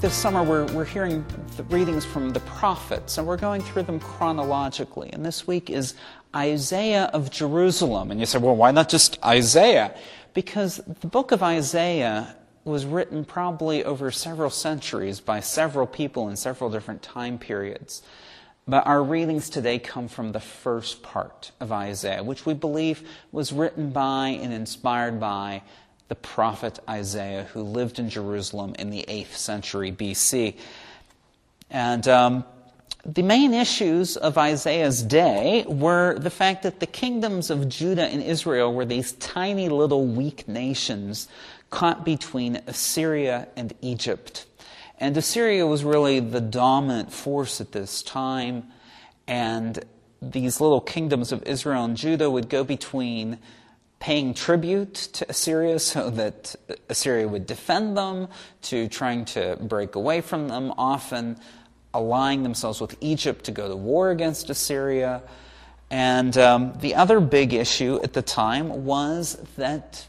this summer we're, we're hearing the readings from the prophets, and we're going through them chronologically. And this week is Isaiah of Jerusalem. And you say, well, why not just Isaiah? Because the book of Isaiah was written probably over several centuries by several people in several different time periods. But our readings today come from the first part of Isaiah, which we believe was written by and inspired by the prophet Isaiah, who lived in Jerusalem in the 8th century BC. And um, the main issues of Isaiah's day were the fact that the kingdoms of Judah and Israel were these tiny little weak nations caught between Assyria and Egypt. And Assyria was really the dominant force at this time, and these little kingdoms of Israel and Judah would go between paying tribute to Assyria so that Assyria would defend them, to trying to break away from them, often allying themselves with Egypt to go to war against Assyria. And um, the other big issue at the time was that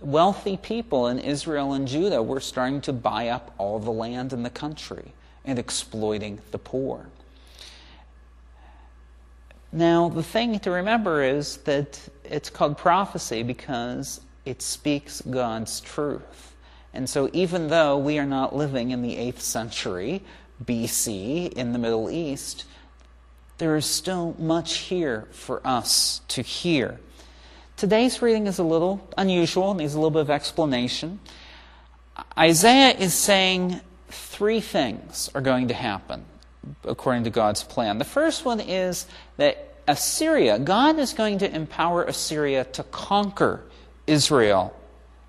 wealthy people in Israel and Judah were starting to buy up all the land in the country and exploiting the poor. Now, the thing to remember is that it's called prophecy because it speaks God's truth. And so, even though we are not living in the 8th century BC in the Middle East, there is still much here for us to hear. Today's reading is a little unusual, and needs a little bit of explanation. Isaiah is saying three things are going to happen according to God's plan. The first one is that Assyria, God is going to empower Assyria to conquer Israel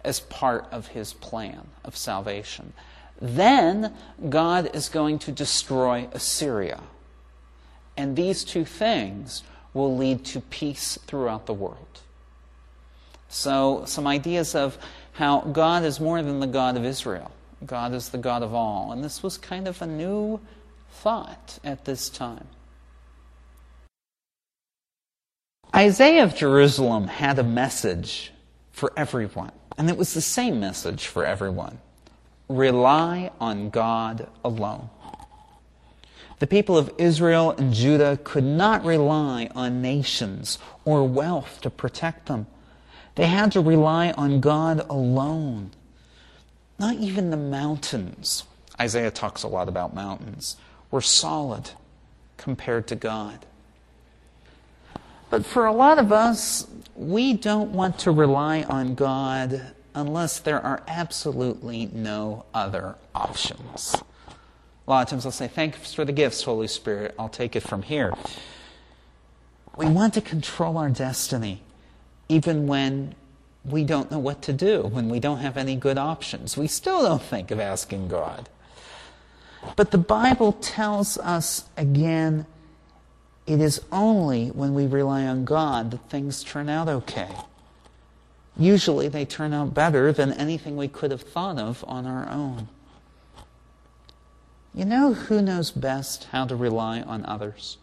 as part of his plan of salvation. Then God is going to destroy Assyria. And these two things will lead to peace throughout the world. So, some ideas of how God is more than the God of Israel. God is the God of all. And this was kind of a new thought at this time. Isaiah of Jerusalem had a message for everyone, and it was the same message for everyone rely on God alone. The people of Israel and Judah could not rely on nations or wealth to protect them. They had to rely on God alone. Not even the mountains, Isaiah talks a lot about mountains, were solid compared to God. But for a lot of us, we don't want to rely on God unless there are absolutely no other options. A lot of times I'll say, Thanks for the gifts, Holy Spirit. I'll take it from here. We want to control our destiny, even when we don't know what to do, when we don't have any good options. We still don't think of asking God. But the Bible tells us again it is only when we rely on God that things turn out okay. Usually they turn out better than anything we could have thought of on our own. You know who knows best how to rely on others?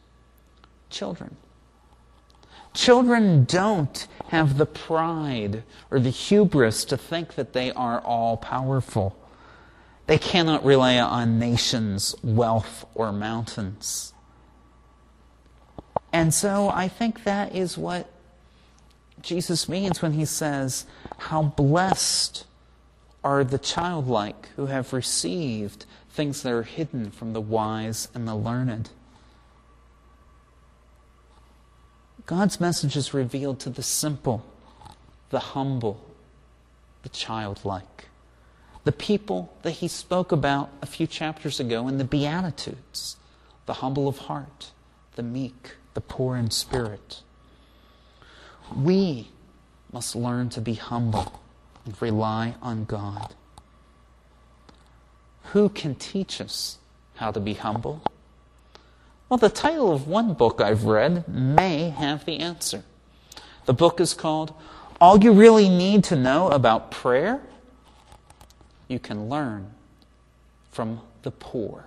Children. Children don't have the pride or the hubris to think that they are all powerful. They cannot rely on nations, wealth, or mountains. And so I think that is what Jesus means when he says, How blessed are the childlike who have received things that are hidden from the wise and the learned. God's message is revealed to the simple, the humble, the childlike, the people that he spoke about a few chapters ago in the Beatitudes, the humble of heart, the meek, the poor in spirit. We must learn to be humble and rely on God. Who can teach us how to be humble? Well, the title of one book I've read may have the answer. The book is called All You Really Need to Know About Prayer You Can Learn from the Poor.